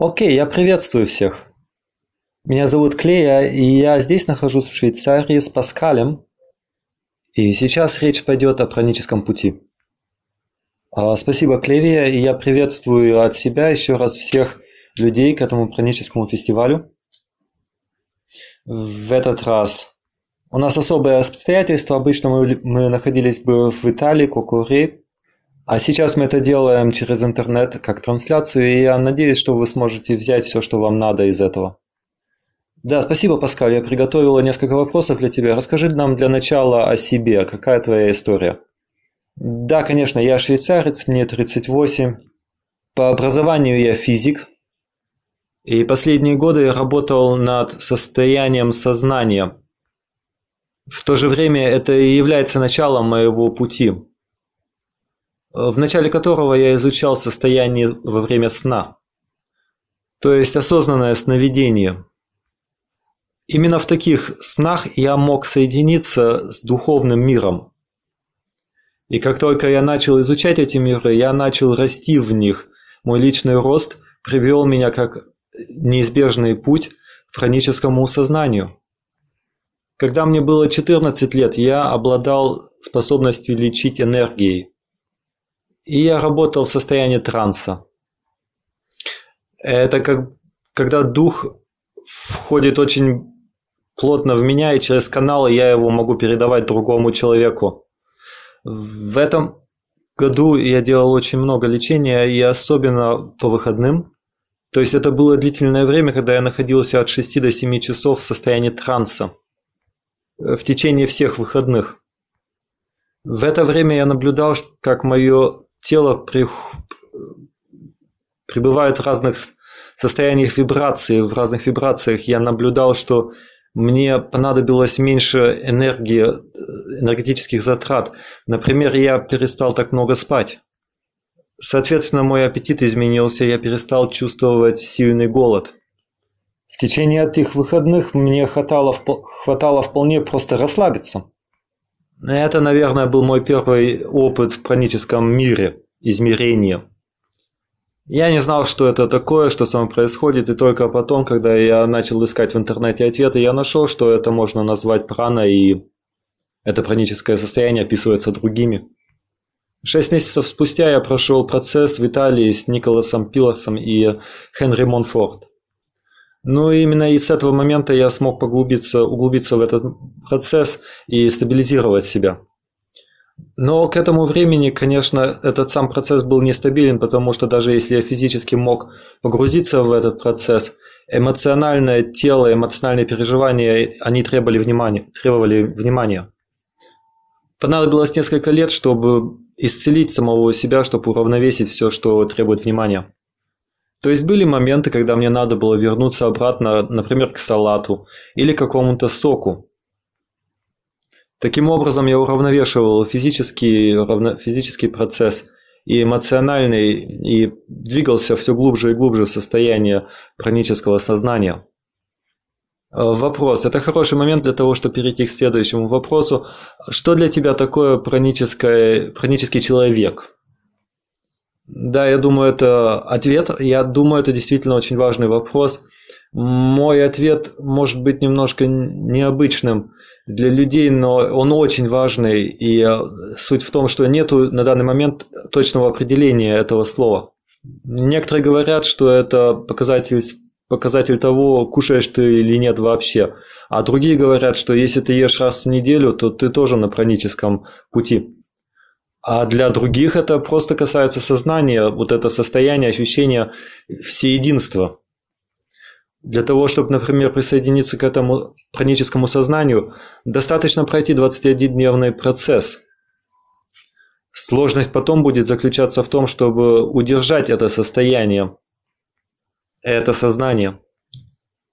Окей, я приветствую всех. Меня зовут Клея, и я здесь нахожусь в Швейцарии с Паскалем. И сейчас речь пойдет о праническом пути. А, спасибо, Клевия, и я приветствую от себя еще раз всех людей к этому праническому фестивалю. В этот раз у нас особое обстоятельство. Обычно мы, мы находились бы в Италии, Кокуре, а сейчас мы это делаем через интернет как трансляцию, и я надеюсь, что вы сможете взять все, что вам надо из этого. Да, спасибо, Паскаль. Я приготовила несколько вопросов для тебя. Расскажи нам для начала о себе. Какая твоя история? Да, конечно, я швейцарец, мне 38. По образованию я физик. И последние годы я работал над состоянием сознания. В то же время это и является началом моего пути в начале которого я изучал состояние во время сна, то есть осознанное сновидение. Именно в таких снах я мог соединиться с духовным миром. И как только я начал изучать эти миры, я начал расти в них. Мой личный рост привел меня как неизбежный путь к хроническому сознанию. Когда мне было 14 лет, я обладал способностью лечить энергией и я работал в состоянии транса. Это как когда дух входит очень плотно в меня, и через каналы я его могу передавать другому человеку. В этом году я делал очень много лечения, и особенно по выходным. То есть это было длительное время, когда я находился от 6 до 7 часов в состоянии транса в течение всех выходных. В это время я наблюдал, как мое тело при, пребывает в разных состояниях вибрации, в разных вибрациях. Я наблюдал, что мне понадобилось меньше энергии, энергетических затрат. Например, я перестал так много спать. Соответственно, мой аппетит изменился, я перестал чувствовать сильный голод. В течение этих выходных мне хватало, хватало вполне просто расслабиться. Это, наверное, был мой первый опыт в праническом мире, измерения. Я не знал, что это такое, что со мной происходит, и только потом, когда я начал искать в интернете ответы, я нашел, что это можно назвать прана, и это праническое состояние описывается другими. Шесть месяцев спустя я прошел процесс в Италии с Николасом Пилосом и Хенри Монфорд. Ну и именно и с этого момента я смог поглубиться, углубиться в этот процесс и стабилизировать себя. Но к этому времени, конечно, этот сам процесс был нестабилен, потому что даже если я физически мог погрузиться в этот процесс, эмоциональное тело, эмоциональные переживания, они требовали внимания. Требовали внимания. Понадобилось несколько лет, чтобы исцелить самого себя, чтобы уравновесить все, что требует внимания. То есть были моменты, когда мне надо было вернуться обратно, например, к салату или к какому-то соку. Таким образом я уравновешивал физический, равно, физический процесс и эмоциональный, и двигался все глубже и глубже в состояние пранического сознания. Вопрос. Это хороший момент для того, чтобы перейти к следующему вопросу. Что для тебя такое пранический человек? Да, я думаю, это ответ. Я думаю, это действительно очень важный вопрос. Мой ответ может быть немножко необычным для людей, но он очень важный. И э, суть в том, что нету на данный момент точного определения этого слова. Некоторые говорят, что это показатель, показатель того, кушаешь ты или нет вообще. А другие говорят, что если ты ешь раз в неделю, то ты тоже на праническом пути. А для других это просто касается сознания, вот это состояние, ощущение всеединства. Для того, чтобы, например, присоединиться к этому хроническому сознанию, достаточно пройти 21-дневный процесс. Сложность потом будет заключаться в том, чтобы удержать это состояние, это сознание.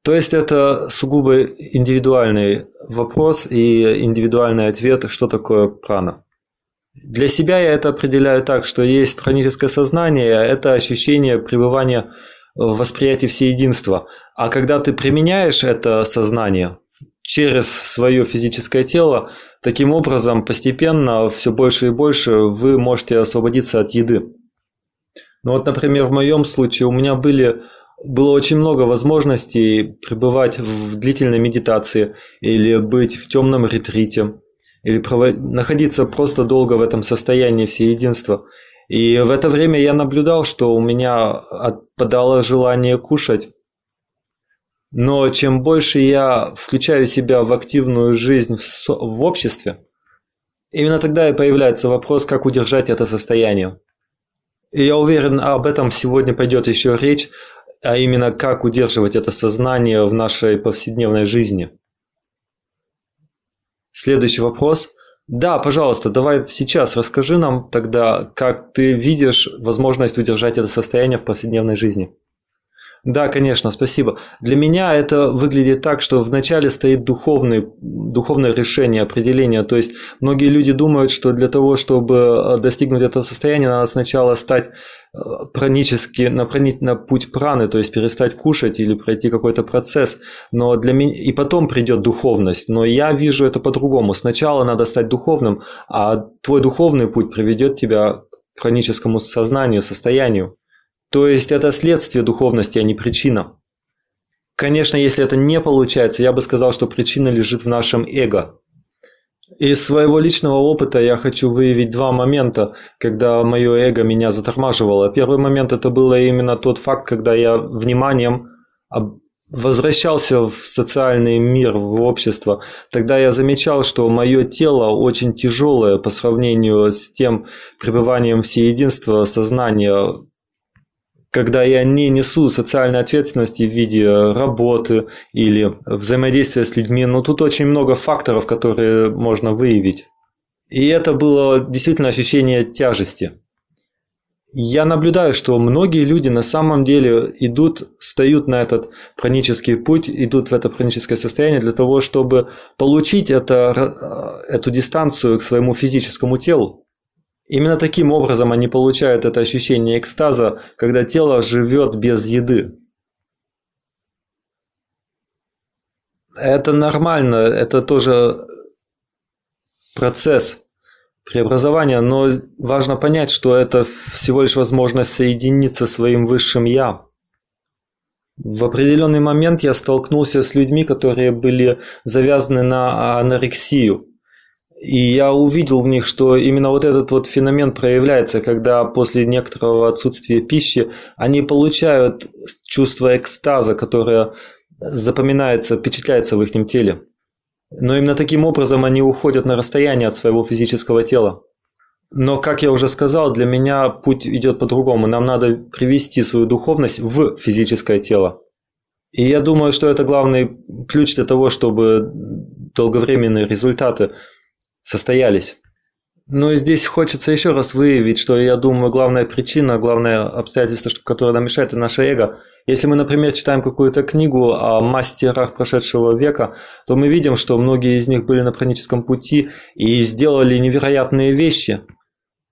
То есть это сугубо индивидуальный вопрос и индивидуальный ответ, что такое прана. Для себя я это определяю так, что есть хроническое сознание, это ощущение пребывания в восприятии всеединства. А когда ты применяешь это сознание через свое физическое тело, таким образом постепенно все больше и больше вы можете освободиться от еды. Ну вот, например, в моем случае у меня были было очень много возможностей пребывать в длительной медитации или быть в темном ретрите, или находиться просто долго в этом состоянии всеединства. И в это время я наблюдал, что у меня отпадало желание кушать. Но чем больше я включаю себя в активную жизнь в, со... в обществе, именно тогда и появляется вопрос, как удержать это состояние. И я уверен, об этом сегодня пойдет еще речь, а именно как удерживать это сознание в нашей повседневной жизни. Следующий вопрос. Да, пожалуйста, давай сейчас расскажи нам тогда, как ты видишь возможность удержать это состояние в повседневной жизни. Да, конечно, спасибо. Для меня это выглядит так, что вначале стоит духовный, духовное решение, определение. То есть многие люди думают, что для того, чтобы э, достигнуть этого состояния, надо сначала стать пранически, на, на путь праны, то есть перестать кушать или пройти какой-то процесс. Но для меня... И потом придет духовность. Но я вижу это по-другому. Сначала надо стать духовным, а твой духовный путь приведет тебя к хроническому сознанию, состоянию. То есть это следствие духовности, а не причина. Конечно, если это не получается, я бы сказал, что причина лежит в нашем эго. Из своего личного опыта я хочу выявить два момента, когда мое эго меня затормаживало. Первый момент это было именно тот факт, когда я вниманием возвращался в социальный мир, в общество, тогда я замечал, что мое тело очень тяжелое по сравнению с тем пребыванием всеединства сознания, когда я не несу социальной ответственности в виде работы или взаимодействия с людьми. Но тут очень много факторов, которые можно выявить. И это было действительно ощущение тяжести. Я наблюдаю, что многие люди на самом деле идут, встают на этот пранический путь, идут в это праническое состояние для того, чтобы получить это, эту дистанцию к своему физическому телу. Именно таким образом они получают это ощущение экстаза, когда тело живет без еды. Это нормально, это тоже процесс преобразования, но важно понять, что это всего лишь возможность соединиться своим высшим «я». В определенный момент я столкнулся с людьми, которые были завязаны на анорексию – и я увидел в них, что именно вот этот вот феномен проявляется, когда после некоторого отсутствия пищи они получают чувство экстаза, которое запоминается, впечатляется в их теле. Но именно таким образом они уходят на расстояние от своего физического тела. Но, как я уже сказал, для меня путь идет по-другому. Нам надо привести свою духовность в физическое тело. И я думаю, что это главный ключ для того, чтобы долговременные результаты состоялись. Но и здесь хочется еще раз выявить, что я думаю, главная причина, главное обстоятельство, которое нам мешает, это наше эго. Если мы, например, читаем какую-то книгу о мастерах прошедшего века, то мы видим, что многие из них были на праническом пути и сделали невероятные вещи.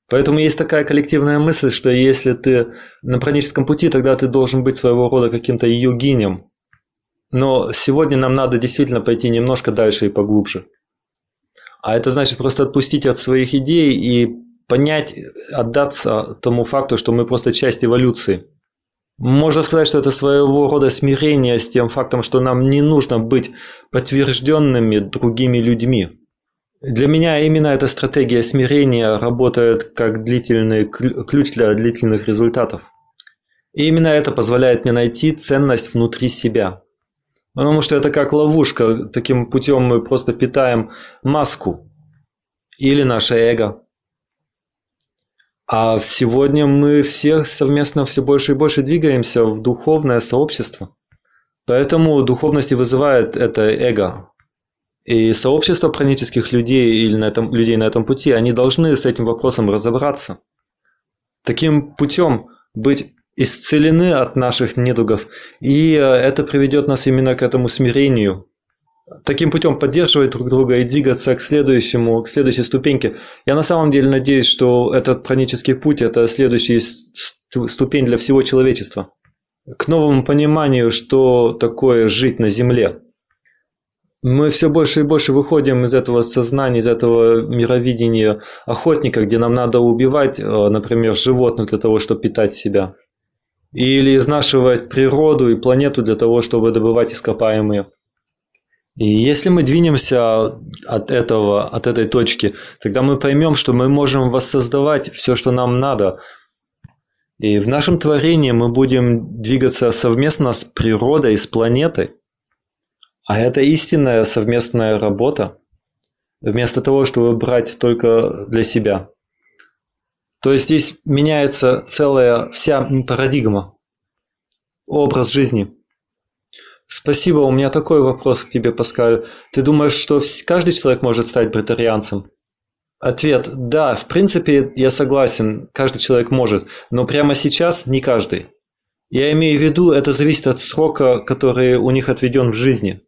Поэтому есть такая коллективная мысль, что если ты на праническом пути, тогда ты должен быть своего рода каким-то йогинем. Но сегодня нам надо действительно пойти немножко дальше и поглубже. А это значит просто отпустить от своих идей и понять, отдаться тому факту, что мы просто часть эволюции. Можно сказать, что это своего рода смирение с тем фактом, что нам не нужно быть подтвержденными другими людьми. Для меня именно эта стратегия смирения работает как длительный ключ для длительных результатов. И именно это позволяет мне найти ценность внутри себя. Потому что это как ловушка. Таким путем мы просто питаем маску или наше эго. А сегодня мы все совместно все больше и больше двигаемся в духовное сообщество. Поэтому духовность и вызывает это эго. И сообщество пранических людей или на этом, людей на этом пути, они должны с этим вопросом разобраться. Таким путем быть исцелены от наших недугов, и э, это приведет нас именно к этому смирению. Таким путем поддерживать друг друга и двигаться к следующему, к следующей ступеньке. Я на самом деле надеюсь, что этот пранический путь – это следующая ступень для всего человечества. К новому пониманию, что такое жить на Земле. Мы все больше и больше выходим из этого сознания, из этого мировидения охотника, где нам надо убивать, э, например, животных для того, чтобы питать себя. Или изнашивать природу и планету для того, чтобы добывать ископаемые. И если мы двинемся от этого, от этой точки, тогда мы поймем, что мы можем воссоздавать все, что нам надо. И в нашем творении мы будем двигаться совместно с природой, с планетой. А это истинная совместная работа, вместо того, чтобы брать только для себя. То есть здесь меняется целая вся парадигма, образ жизни. Спасибо, у меня такой вопрос к тебе, Паскаль. Ты думаешь, что каждый человек может стать бритарианцем? Ответ – да, в принципе, я согласен, каждый человек может, но прямо сейчас не каждый. Я имею в виду, это зависит от срока, который у них отведен в жизни.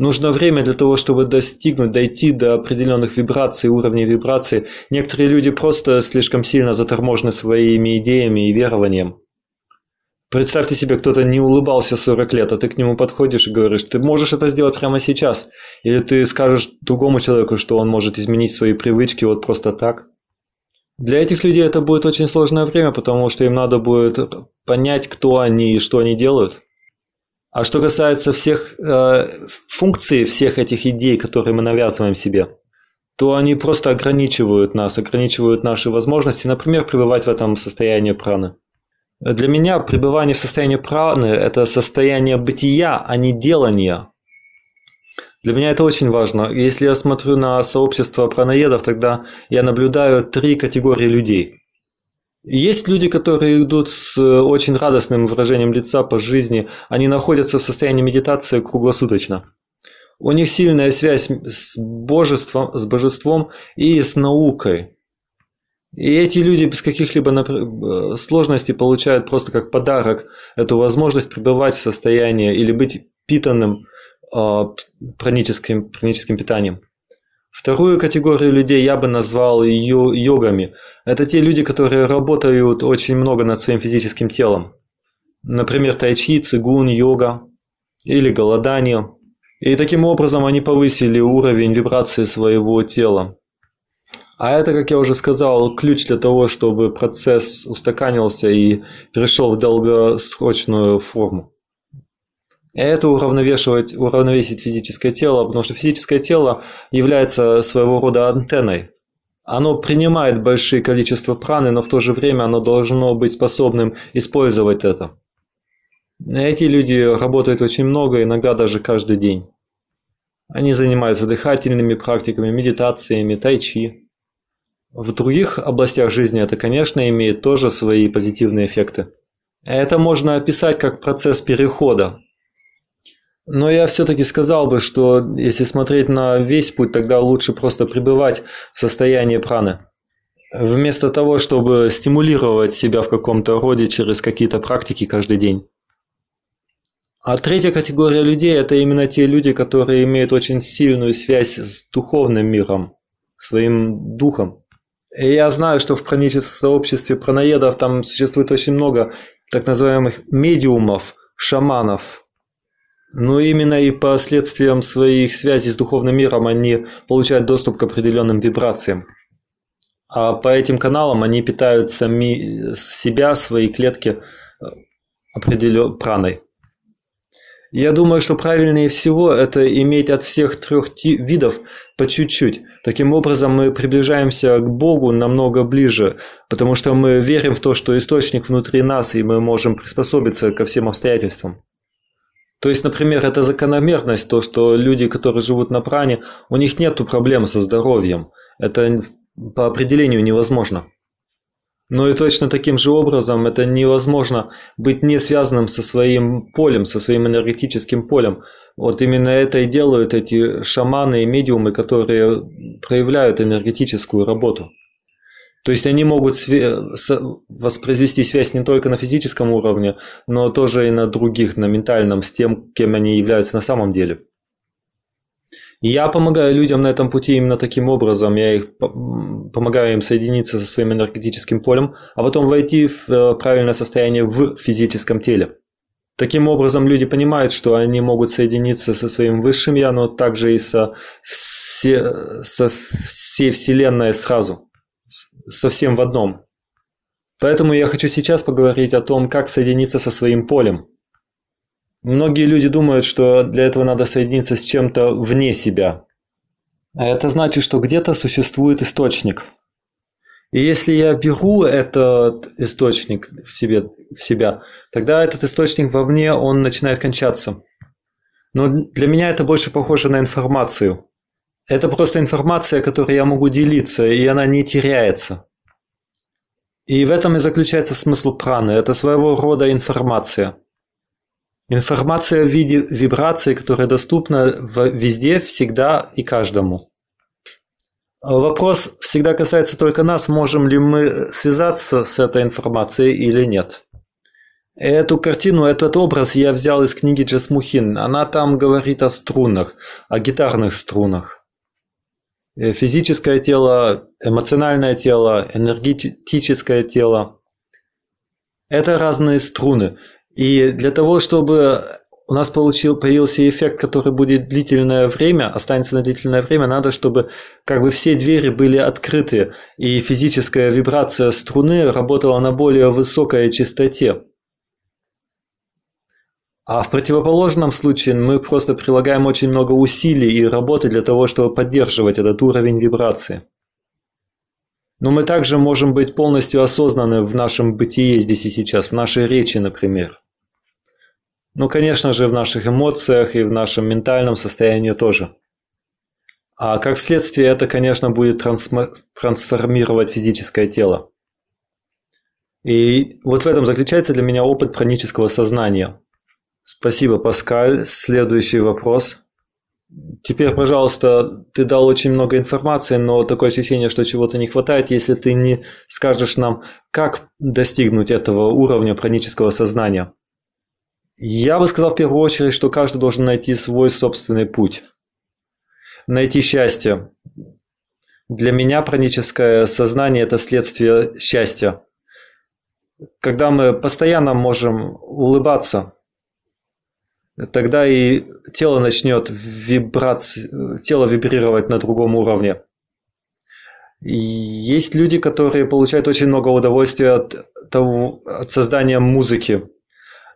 Нужно время для того, чтобы достигнуть, дойти до определенных вибраций, уровней вибраций. Некоторые люди просто слишком сильно заторможены своими идеями и верованием. Представьте себе, кто-то не улыбался 40 лет, а ты к нему подходишь и говоришь, ты можешь это сделать прямо сейчас. Или ты скажешь другому человеку, что он может изменить свои привычки вот просто так. Для этих людей это будет очень сложное время, потому что им надо будет понять, кто они и что они делают. А что касается всех э, функций, всех этих идей, которые мы навязываем себе, то они просто ограничивают нас, ограничивают наши возможности, например, пребывать в этом состоянии праны. Для меня пребывание в состоянии праны – это состояние бытия, а не делания. Для меня это очень важно. Если я смотрю на сообщество праноедов, тогда я наблюдаю три категории людей – есть люди, которые идут с э, очень радостным выражением лица по жизни, они находятся в состоянии медитации круглосуточно. У них сильная связь с божеством, с божеством и с наукой. И эти люди без каких-либо э, сложностей получают просто как подарок эту возможность пребывать в состоянии или быть питанным э, праническим, праническим питанием. Вторую категорию людей я бы назвал йогами. Это те люди, которые работают очень много над своим физическим телом. Например, тайчи, цигун, йога или голодание. И таким образом они повысили уровень вибрации своего тела. А это, как я уже сказал, ключ для того, чтобы процесс устаканился и перешел в долгосрочную форму. Это уравновешивать, уравновесить физическое тело, потому что физическое тело является своего рода антенной. Оно принимает большие количество праны, но в то же время оно должно быть способным использовать это. Эти люди работают очень много, иногда даже каждый день. Они занимаются дыхательными практиками, медитациями, тайчи. В других областях жизни это, конечно, имеет тоже свои позитивные эффекты. Это можно описать как процесс перехода но я все-таки сказал бы, что если смотреть на весь путь, тогда лучше просто пребывать в состоянии праны. Вместо того, чтобы стимулировать себя в каком-то роде через какие-то практики каждый день. А третья категория людей – это именно те люди, которые имеют очень сильную связь с духовным миром, своим духом. И я знаю, что в праническом сообществе праноедов там существует очень много так называемых медиумов, шаманов, но именно и последствиям своих связей с духовным миром они получают доступ к определенным вибрациям. А по этим каналам они питают сами себя, свои клетки э, определен праной. Я думаю, что правильнее всего это иметь от всех трех видов по чуть-чуть. Таким образом мы приближаемся к Богу намного ближе, потому что мы верим в то, что источник внутри нас, и мы можем приспособиться ко всем обстоятельствам. То есть, например, это закономерность, то, что люди, которые живут на пране, у них нет проблем со здоровьем. Это по определению невозможно. Но и точно таким же образом это невозможно быть не связанным со своим полем, со своим энергетическим полем. Вот именно это и делают эти шаманы и медиумы, которые проявляют энергетическую работу. То есть они могут воспроизвести связь не только на физическом уровне, но тоже и на других, на ментальном, с тем, кем они являются на самом деле. Я помогаю людям на этом пути именно таким образом. Я их помогаю им соединиться со своим энергетическим полем, а потом войти в э, правильное состояние в физическом теле. Таким образом, люди понимают, что они могут соединиться со своим высшим я, но также и со, все, со всей Вселенной сразу совсем в одном. Поэтому я хочу сейчас поговорить о том, как соединиться со своим полем. Многие люди думают, что для этого надо соединиться с чем-то вне себя. А это значит, что где-то существует источник. И если я беру этот источник в, себе, в себя, тогда этот источник вовне, он начинает кончаться. Но для меня это больше похоже на информацию. Это просто информация, которой я могу делиться, и она не теряется. И в этом и заключается смысл праны. Это своего рода информация. Информация в виде вибрации, которая доступна везде, всегда и каждому. Вопрос всегда касается только нас, можем ли мы связаться с этой информацией или нет. Эту картину, этот образ я взял из книги Джасмухин. Она там говорит о струнах, о гитарных струнах. Э, физическое тело, эмоциональное тело, энергетическое тело. Это разные струны. И для того, чтобы у нас получил, появился эффект, который будет длительное время, останется на длительное время, надо, чтобы как бы все двери были открыты, и физическая вибрация струны работала на более высокой частоте. А в противоположном случае мы просто прилагаем очень много усилий и работы для того, чтобы поддерживать этот уровень вибрации. Но мы также можем быть полностью осознаны в нашем бытие здесь и сейчас, в нашей речи, например. Ну, конечно же, в наших эмоциях и в нашем ментальном состоянии тоже. А как следствие это, конечно, будет трансформировать физическое тело. И вот в этом заключается для меня опыт пранического сознания – Спасибо, Паскаль. Следующий вопрос. Теперь, пожалуйста, ты дал очень много информации, но такое ощущение, что чего-то не хватает, если ты не скажешь нам, как достигнуть этого уровня пранического сознания. Я бы сказал в первую очередь, что каждый должен найти свой собственный путь. Найти счастье. Для меня праническое сознание – это следствие счастья. Когда мы постоянно можем улыбаться – тогда и тело начнет вибрации, тело вибрировать на другом уровне. Есть люди, которые получают очень много удовольствия от, того, от создания музыки.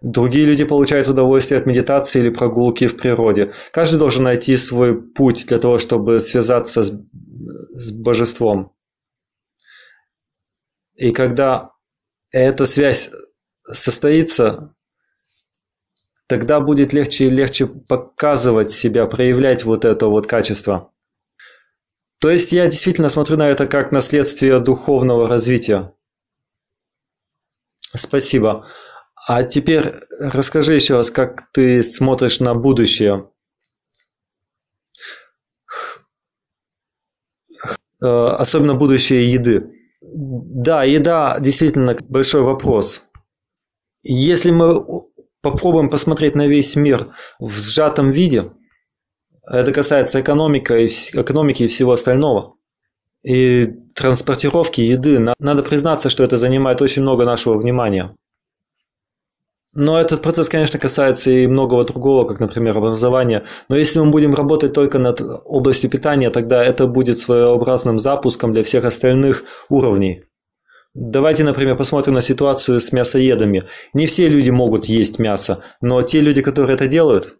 Другие люди получают удовольствие от медитации или прогулки в природе. Каждый должен найти свой путь для того, чтобы связаться с, с божеством. И когда эта связь состоится, тогда будет легче и легче показывать себя, проявлять вот это вот качество. То есть я действительно смотрю на это как наследствие духовного развития. Спасибо. А теперь расскажи еще раз, как ты смотришь на будущее. Э, особенно будущее еды. Да, еда действительно большой вопрос. Если мы попробуем посмотреть на весь мир в сжатом виде. Это касается экономики, экономики и всего остального. И транспортировки еды. Надо признаться, что это занимает очень много нашего внимания. Но этот процесс, конечно, касается и многого другого, как, например, образования. Но если мы будем работать только над областью питания, тогда это будет своеобразным запуском для всех остальных уровней. Давайте, например, посмотрим на ситуацию с мясоедами. Не все люди могут есть мясо, но те люди, которые это делают,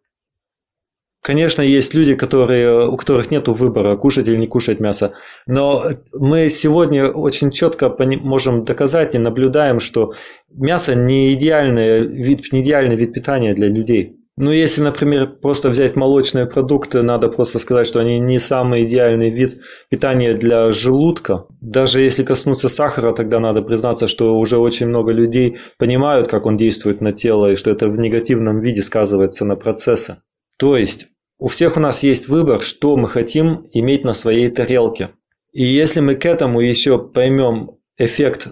Конечно, есть люди, которые, у которых нет выбора, кушать или не кушать мясо. Но мы сегодня очень четко можем доказать и наблюдаем, что мясо не идеальный вид, не идеальный вид питания для людей. Ну, если, например, просто взять молочные продукты, надо просто сказать, что они не самый идеальный вид питания для желудка. Даже если коснуться сахара, тогда надо признаться, что уже очень много людей понимают, как он действует на тело, и что это в негативном виде сказывается на процессы. То есть, у всех у нас есть выбор, что мы хотим иметь на своей тарелке. И если мы к этому еще поймем эффект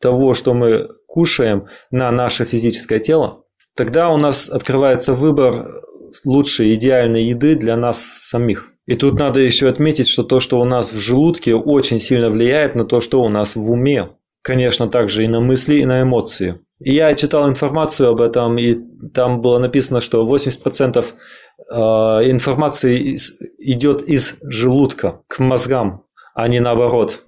того, что мы кушаем на наше физическое тело, тогда у нас открывается выбор лучшей идеальной еды для нас самих. И тут надо еще отметить, что то, что у нас в желудке, очень сильно влияет на то, что у нас в уме. Конечно, также и на мысли, и на эмоции. И я читал информацию об этом, и там было написано, что 80% э, информации идет из желудка к мозгам, а не наоборот.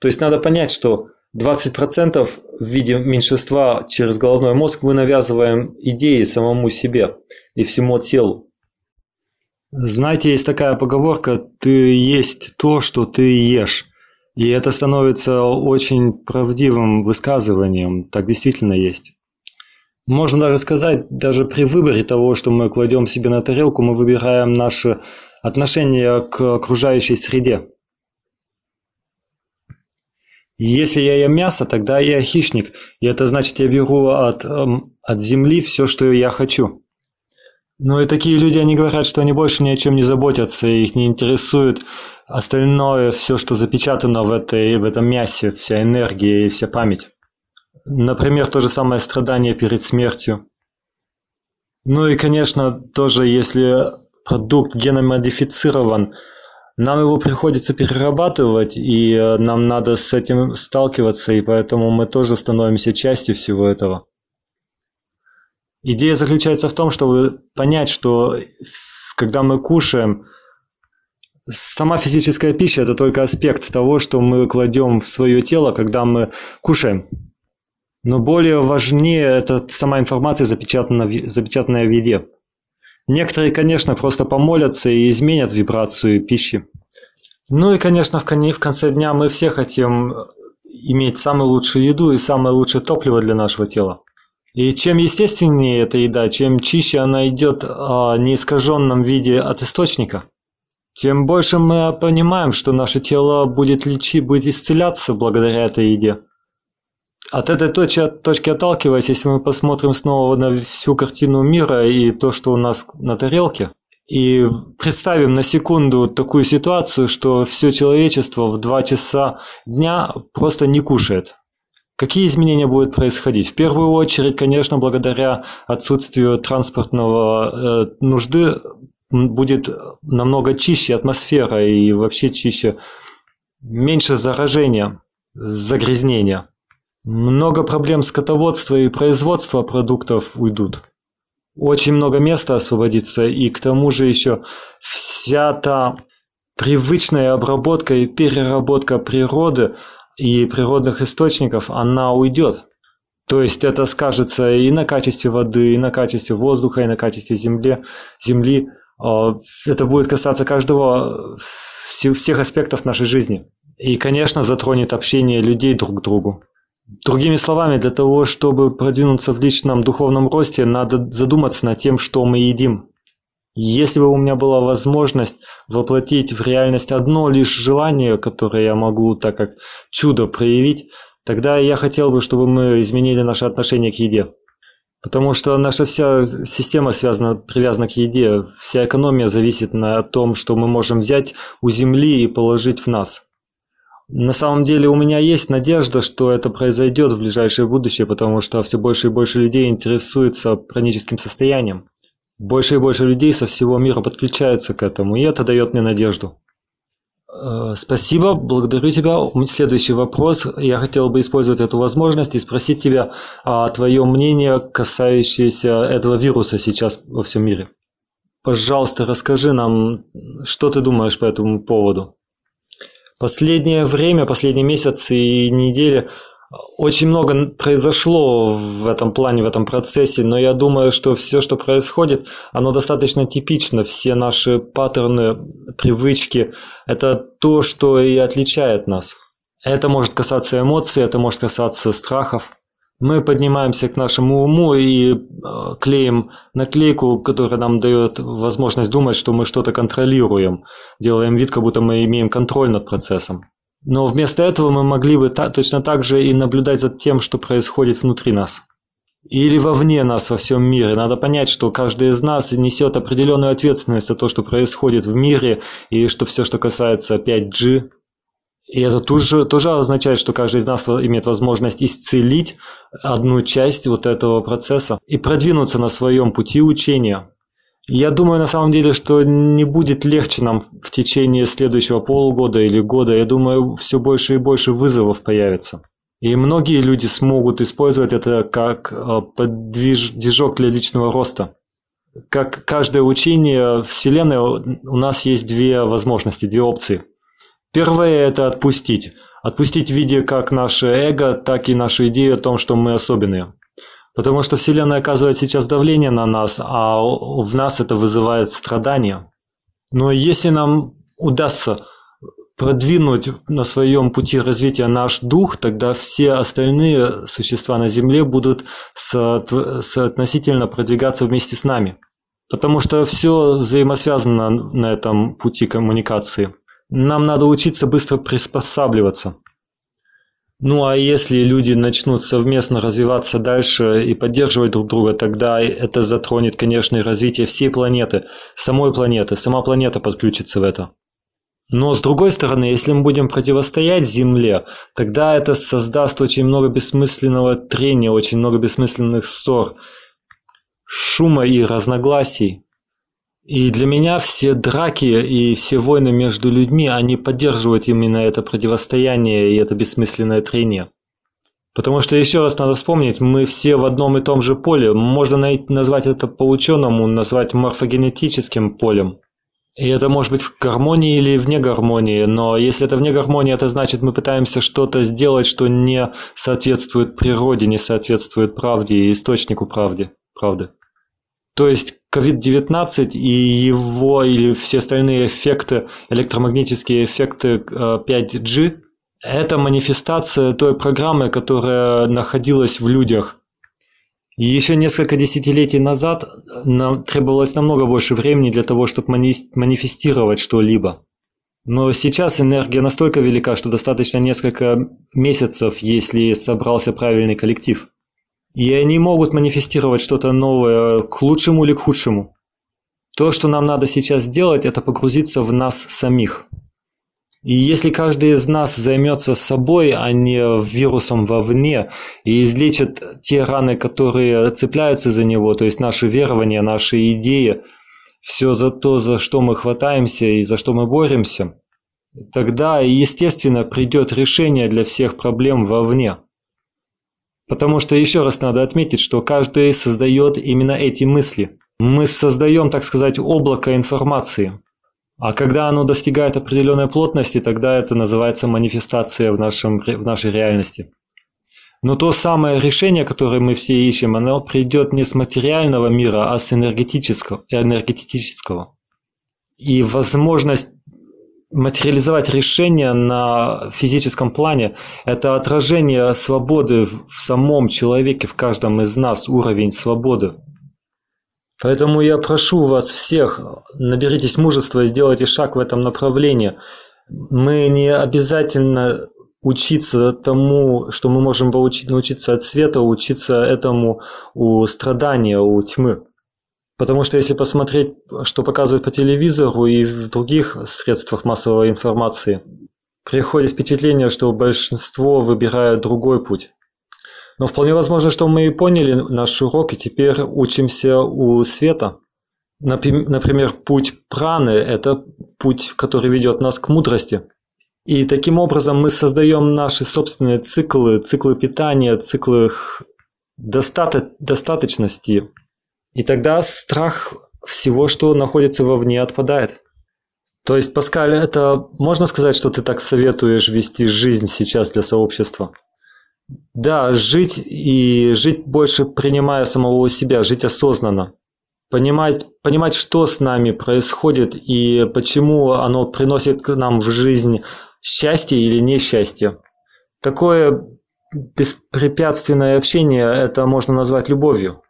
То есть надо понять, что 20% в виде меньшинства через головной мозг мы навязываем идеи самому себе и всему телу. Знаете, есть такая поговорка «ты есть то, что ты ешь». И это становится очень правдивым высказыванием. Так действительно есть. Можно даже сказать, даже при выборе того, что мы кладем себе на тарелку, мы выбираем наше отношение к окружающей среде. Если я ем мясо, тогда я хищник, и это значит, я беру от, эм, от земли все, что я хочу. Ну и такие люди, они говорят, что они больше ни о чем не заботятся, их не интересует остальное, все, что запечатано в, этой, в этом мясе, вся энергия и вся память. Например, то же самое страдание перед смертью. Ну и, конечно, тоже, если продукт геномодифицирован, нам его приходится перерабатывать, и э, нам надо с этим сталкиваться, и поэтому мы тоже становимся частью всего этого. Идея заключается в том, чтобы понять, что когда мы кушаем, сама физическая пища – это только аспект того, что мы кладем в свое тело, когда мы кушаем. Но более важнее это сама информация, запечатанная, запечатанная в еде. Некоторые, конечно, просто помолятся и изменят вибрацию пищи. Ну и, конечно, в конце дня мы все хотим иметь самую лучшую еду и самое лучшее топливо для нашего тела. И чем естественнее эта еда, чем чище она идет в неискаженном виде от источника, тем больше мы понимаем, что наше тело будет лечить, будет исцеляться благодаря этой еде. От этой точки, точки отталкиваясь, если мы посмотрим снова на всю картину мира и то, что у нас на тарелке, и представим на секунду такую ситуацию, что все человечество в 2 часа дня просто не кушает. Какие изменения будут происходить? В первую очередь, конечно, благодаря отсутствию транспортного э, нужды будет намного чище атмосфера и вообще чище, меньше заражения, загрязнения. Много проблем скотоводства и производства продуктов уйдут. Очень много места освободится, и к тому же еще вся та привычная обработка и переработка природы – и природных источников, она уйдет. То есть это скажется и на качестве воды, и на качестве воздуха, и на качестве земли. земли. А, это будет касаться каждого, всех аспектов нашей жизни. И, конечно, затронет общение людей друг к другу. Другими словами, для того, чтобы продвинуться в личном духовном росте, надо задуматься над тем, что мы едим. Если бы у меня была возможность воплотить в реальность одно лишь желание, которое я могу так как чудо проявить, тогда я хотел бы, чтобы мы изменили наше отношение к еде. Потому что наша вся система связана, привязана к еде. Вся экономия зависит на том, что мы можем взять у земли и положить в нас. На самом деле у меня есть надежда, что это произойдет в ближайшее будущее, потому что все больше и больше людей интересуются праническим состоянием. Больше и больше людей со всего мира подключаются к этому, и это дает мне надежду. Э, спасибо, благодарю тебя. Следующий вопрос. Я хотел бы использовать эту возможность и спросить тебя о твоем мнении, касающееся этого вируса сейчас во всем мире. Пожалуйста, расскажи нам, что ты думаешь по этому поводу. Последнее время, последние месяцы и недели очень много произошло в этом плане, в этом процессе, но я думаю, что все, что происходит, оно достаточно типично. Все наши паттерны, привычки – это то, что и отличает нас. Это может касаться эмоций, это может касаться страхов. Мы поднимаемся к нашему уму и э, клеим наклейку, которая нам дает возможность думать, что мы что-то контролируем. Делаем вид, как будто мы имеем контроль над процессом. Но вместо этого мы могли бы та, точно так же и наблюдать за тем, что происходит внутри нас. Или вовне нас во всем мире. Надо понять, что каждый из нас несет определенную ответственность за то, что происходит в мире, и что все, что касается 5G, и это тоже, тоже означает, что каждый из нас имеет возможность исцелить одну часть вот этого процесса и продвинуться на своем пути учения. Я думаю, на самом деле, что не будет легче нам в течение следующего полугода или года. Я думаю, все больше и больше вызовов появится. И многие люди смогут использовать это как э, подвижок для личного роста. Как каждое учение Вселенной, у нас есть две возможности, две опции. Первое – это отпустить. Отпустить в виде как наше эго, так и нашу идею о том, что мы особенные. Потому что Вселенная оказывает сейчас давление на нас, а в нас это вызывает страдания. Но если нам удастся продвинуть на своем пути развития наш дух, тогда все остальные существа на Земле будут соотносительно продвигаться вместе с нами. Потому что все взаимосвязано на этом пути коммуникации. Нам надо учиться быстро приспосабливаться. Ну а если люди начнут совместно развиваться дальше и поддерживать друг друга, тогда это затронет, конечно, и развитие всей планеты, самой планеты, сама планета подключится в это. Но с другой стороны, если мы будем противостоять Земле, тогда это создаст очень много бессмысленного трения, очень много бессмысленных ссор, шума и разногласий. И для меня все драки и все войны между людьми, они поддерживают именно это противостояние и это бессмысленное трение. Потому что еще раз надо вспомнить, мы все в одном и том же поле. Можно назвать это по-ученому, назвать морфогенетическим полем. И это может быть в гармонии или вне гармонии, но если это вне гармонии, это значит мы пытаемся что-то сделать, что не соответствует природе, не соответствует правде и источнику правды. правды. То есть COVID-19 и его или все остальные эффекты, электромагнитические эффекты 5G, э, это манифестация той программы, которая находилась в людях. Еще несколько десятилетий назад нам требовалось намного больше времени для того, чтобы манифестировать что-либо. Но сейчас энергия настолько велика, что достаточно несколько месяцев, если собрался правильный коллектив. И они могут манифестировать что-то новое к лучшему или к худшему. То, что нам надо сейчас сделать, это погрузиться в нас самих. И если каждый из нас займется собой, а не вирусом вовне, и излечит те раны, которые цепляются за него, то есть наши верования, наши идеи, все за то, за что мы хватаемся и за что мы боремся, тогда, естественно, придет решение для всех проблем вовне. Потому что еще раз надо отметить, что каждый создает именно эти мысли. Мы создаем, так сказать, облако информации. А когда оно достигает определенной плотности, тогда это называется манифестация в, нашем, в нашей реальности. Но то самое решение, которое мы все ищем, оно придет не с материального мира, а с энергетического. энергетического. И возможность материализовать решение на физическом плане – это отражение свободы в самом человеке, в каждом из нас, уровень свободы. Поэтому я прошу вас всех, наберитесь мужества и сделайте шаг в этом направлении. Мы не обязательно учиться тому, что мы можем научиться от света, учиться этому у страдания, у тьмы. Потому что если посмотреть, что показывают по телевизору и в других средствах массовой информации, приходит впечатление, что большинство выбирает другой путь. Но вполне возможно, что мы и поняли наш урок и теперь учимся у света. Например, путь праны – это путь, который ведет нас к мудрости. И таким образом мы создаем наши собственные циклы, циклы питания, циклы достаточности, и тогда страх всего, что находится вовне, отпадает. То есть, Паскаль, это можно сказать, что ты так советуешь вести жизнь сейчас для сообщества? Да, жить и жить больше принимая самого себя, жить осознанно. Понимать, понимать, что с нами происходит и почему оно приносит к нам в жизнь счастье или несчастье. Такое беспрепятственное общение это можно назвать любовью.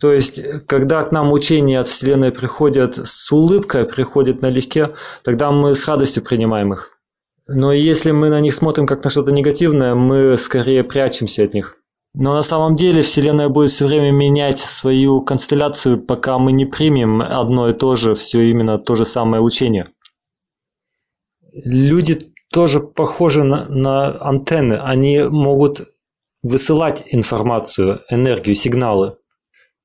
То есть, когда к нам учения от Вселенной приходят с улыбкой, приходят налегке, тогда мы с радостью принимаем их. Но если мы на них смотрим как на что-то негативное, мы скорее прячемся от них. Но на самом деле Вселенная будет все время менять свою констелляцию, пока мы не примем одно и то же, все именно то же самое учение. Люди тоже похожи на, на антенны. Они могут высылать информацию, энергию, сигналы.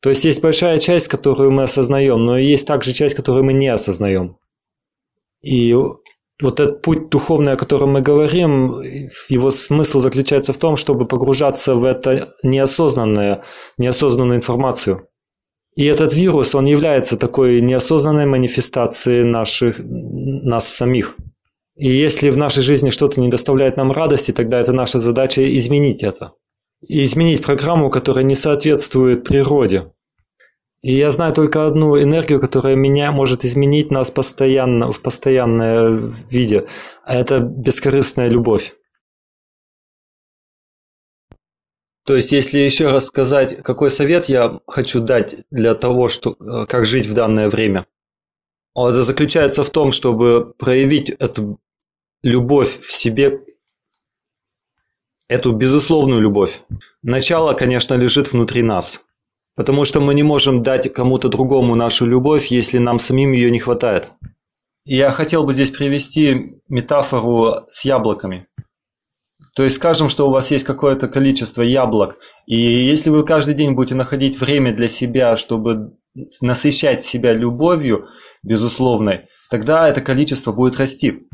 То есть есть большая часть, которую мы осознаем, но есть также часть, которую мы не осознаем. И вот этот путь духовный, о котором мы говорим, его смысл заключается в том, чтобы погружаться в это неосознанное, неосознанную информацию. И этот вирус, он является такой неосознанной манифестацией наших, нас самих. И если в нашей жизни что-то не доставляет нам радости, тогда это наша задача изменить это. И изменить программу, которая не соответствует природе. И я знаю только одну энергию, которая меня может изменить нас постоянно, в постоянное виде. А это бескорыстная любовь. То есть, если еще раз сказать, какой совет я хочу дать для того, что, э, как жить в данное время, это заключается в том, чтобы проявить эту любовь в себе, эту безусловную любовь. Начало, конечно, лежит внутри нас, потому что мы не можем дать кому-то другому нашу любовь, если нам самим ее не хватает. Я хотел бы здесь привести метафору с яблоками. То есть скажем, что у вас есть какое-то количество яблок, и если вы каждый день будете находить время для себя, чтобы насыщать себя любовью безусловной, тогда это количество будет расти.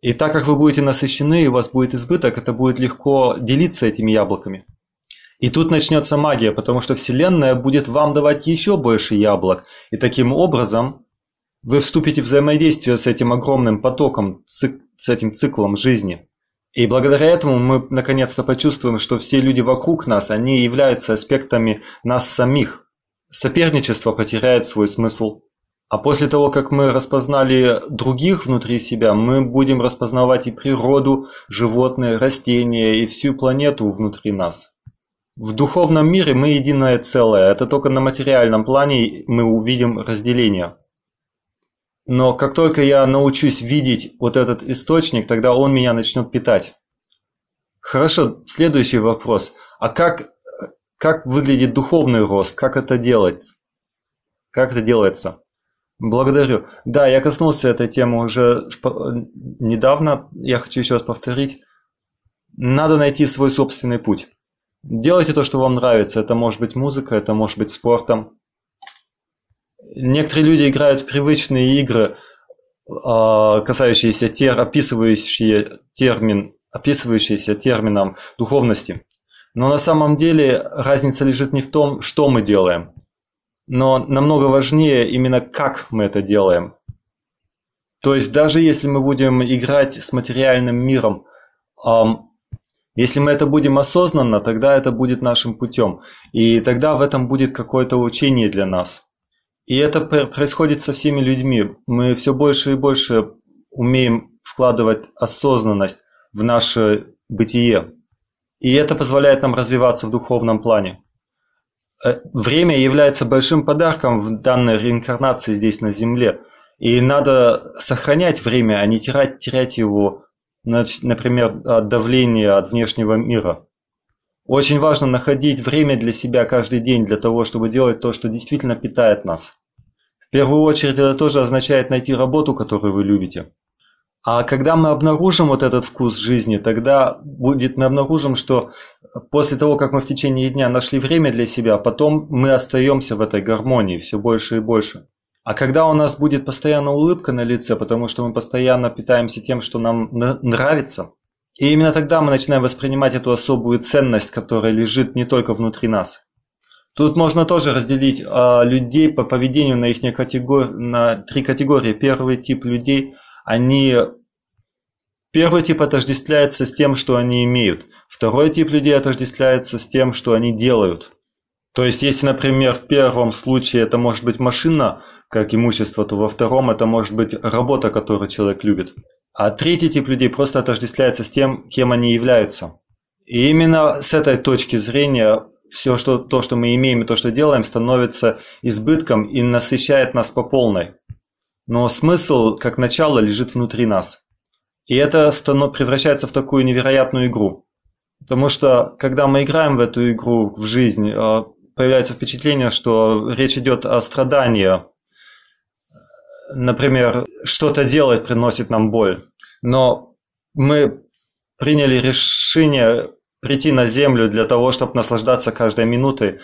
И так как вы будете насыщены, и у вас будет избыток, это будет легко делиться этими яблоками. И тут начнется магия, потому что Вселенная будет вам давать еще больше яблок. И таким образом вы вступите в взаимодействие с этим огромным потоком, с этим циклом жизни. И благодаря этому мы наконец-то почувствуем, что все люди вокруг нас, они являются аспектами нас самих. Соперничество потеряет свой смысл. А после того, как мы распознали других внутри себя, мы будем распознавать и природу, животные, растения и всю планету внутри нас. В духовном мире мы единое целое, это только на материальном плане мы увидим разделение. Но как только я научусь видеть вот этот источник, тогда он меня начнет питать. Хорошо, следующий вопрос. А как, как выглядит духовный рост? Как это делать? Как это делается? Благодарю. Да, я коснулся этой темы уже недавно. Я хочу еще раз повторить. Надо найти свой собственный путь. Делайте то, что вам нравится. Это может быть музыка, это может быть спортом. Некоторые люди играют в привычные игры, а, касающиеся тер, описывающие термин, описывающиеся термином духовности. Но на самом деле разница лежит не в том, что мы делаем, но намного важнее именно как мы это делаем. То есть даже если мы будем играть с материальным миром, если мы это будем осознанно, тогда это будет нашим путем. И тогда в этом будет какое-то учение для нас. И это происходит со всеми людьми. Мы все больше и больше умеем вкладывать осознанность в наше бытие. И это позволяет нам развиваться в духовном плане. Э, время является большим подарком в данной реинкарнации здесь на Земле. И надо сохранять время, а не терять, терять его, например, от давления от внешнего мира. Очень важно находить время для себя каждый день, для того, чтобы делать то, что действительно питает нас. В первую очередь это тоже означает найти работу, которую вы любите. А когда мы обнаружим вот этот вкус жизни, тогда будет, мы обнаружим, что после того, как мы в течение дня нашли время для себя, потом мы остаемся в этой гармонии все больше и больше. А когда у нас будет постоянно улыбка на лице, потому что мы постоянно питаемся тем, что нам нравится, и именно тогда мы начинаем воспринимать эту особую ценность, которая лежит не только внутри нас. Тут можно тоже разделить а, людей по поведению на их категор... на три категории. Первый тип людей – они Первый тип отождествляется с тем, что они имеют. Второй тип людей отождествляется с тем, что они делают. То есть, если, например, в первом случае это может быть машина как имущество, то во втором это может быть работа, которую человек любит. А третий тип людей просто отождествляется с тем, кем они являются. И именно с этой точки зрения все что, то, что мы имеем и то, что делаем, становится избытком и насыщает нас по полной. Но смысл, как начало, лежит внутри нас. И это превращается в такую невероятную игру. Потому что, когда мы играем в эту игру, в жизнь, э, появляется впечатление, что речь идет о страдании. Например, что-то делать приносит нам боль. Но мы приняли решение прийти на землю для того, чтобы наслаждаться каждой минутой,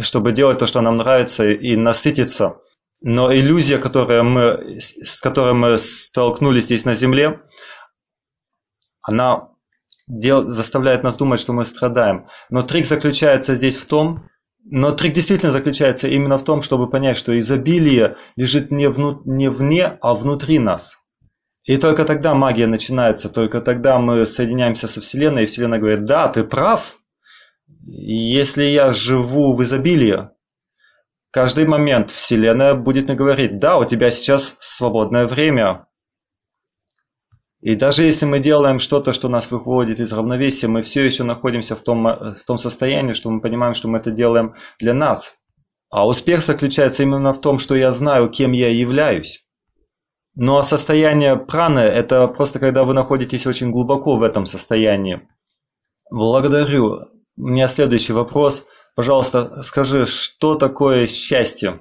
чтобы делать то, что нам нравится, и насытиться – но иллюзия, которая мы, с которой мы столкнулись здесь на Земле, она дел, заставляет нас думать, что мы страдаем. Но трик заключается здесь в том, но трик действительно заключается именно в том, чтобы понять, что изобилие лежит не, вну, не вне, а внутри нас. И только тогда магия начинается, только тогда мы соединяемся со Вселенной, и Вселенная говорит, да, ты прав. Если я живу в изобилии, каждый момент Вселенная будет мне говорить, да, у тебя сейчас свободное время. И даже если мы делаем что-то, что нас выводит из равновесия, мы все еще находимся в том, в том состоянии, что мы понимаем, что мы это делаем для нас. А успех заключается именно в том, что я знаю, кем я являюсь. Но состояние праны – это просто когда вы находитесь очень глубоко в этом состоянии. Благодарю. У меня следующий вопрос. Пожалуйста, скажи, что такое счастье?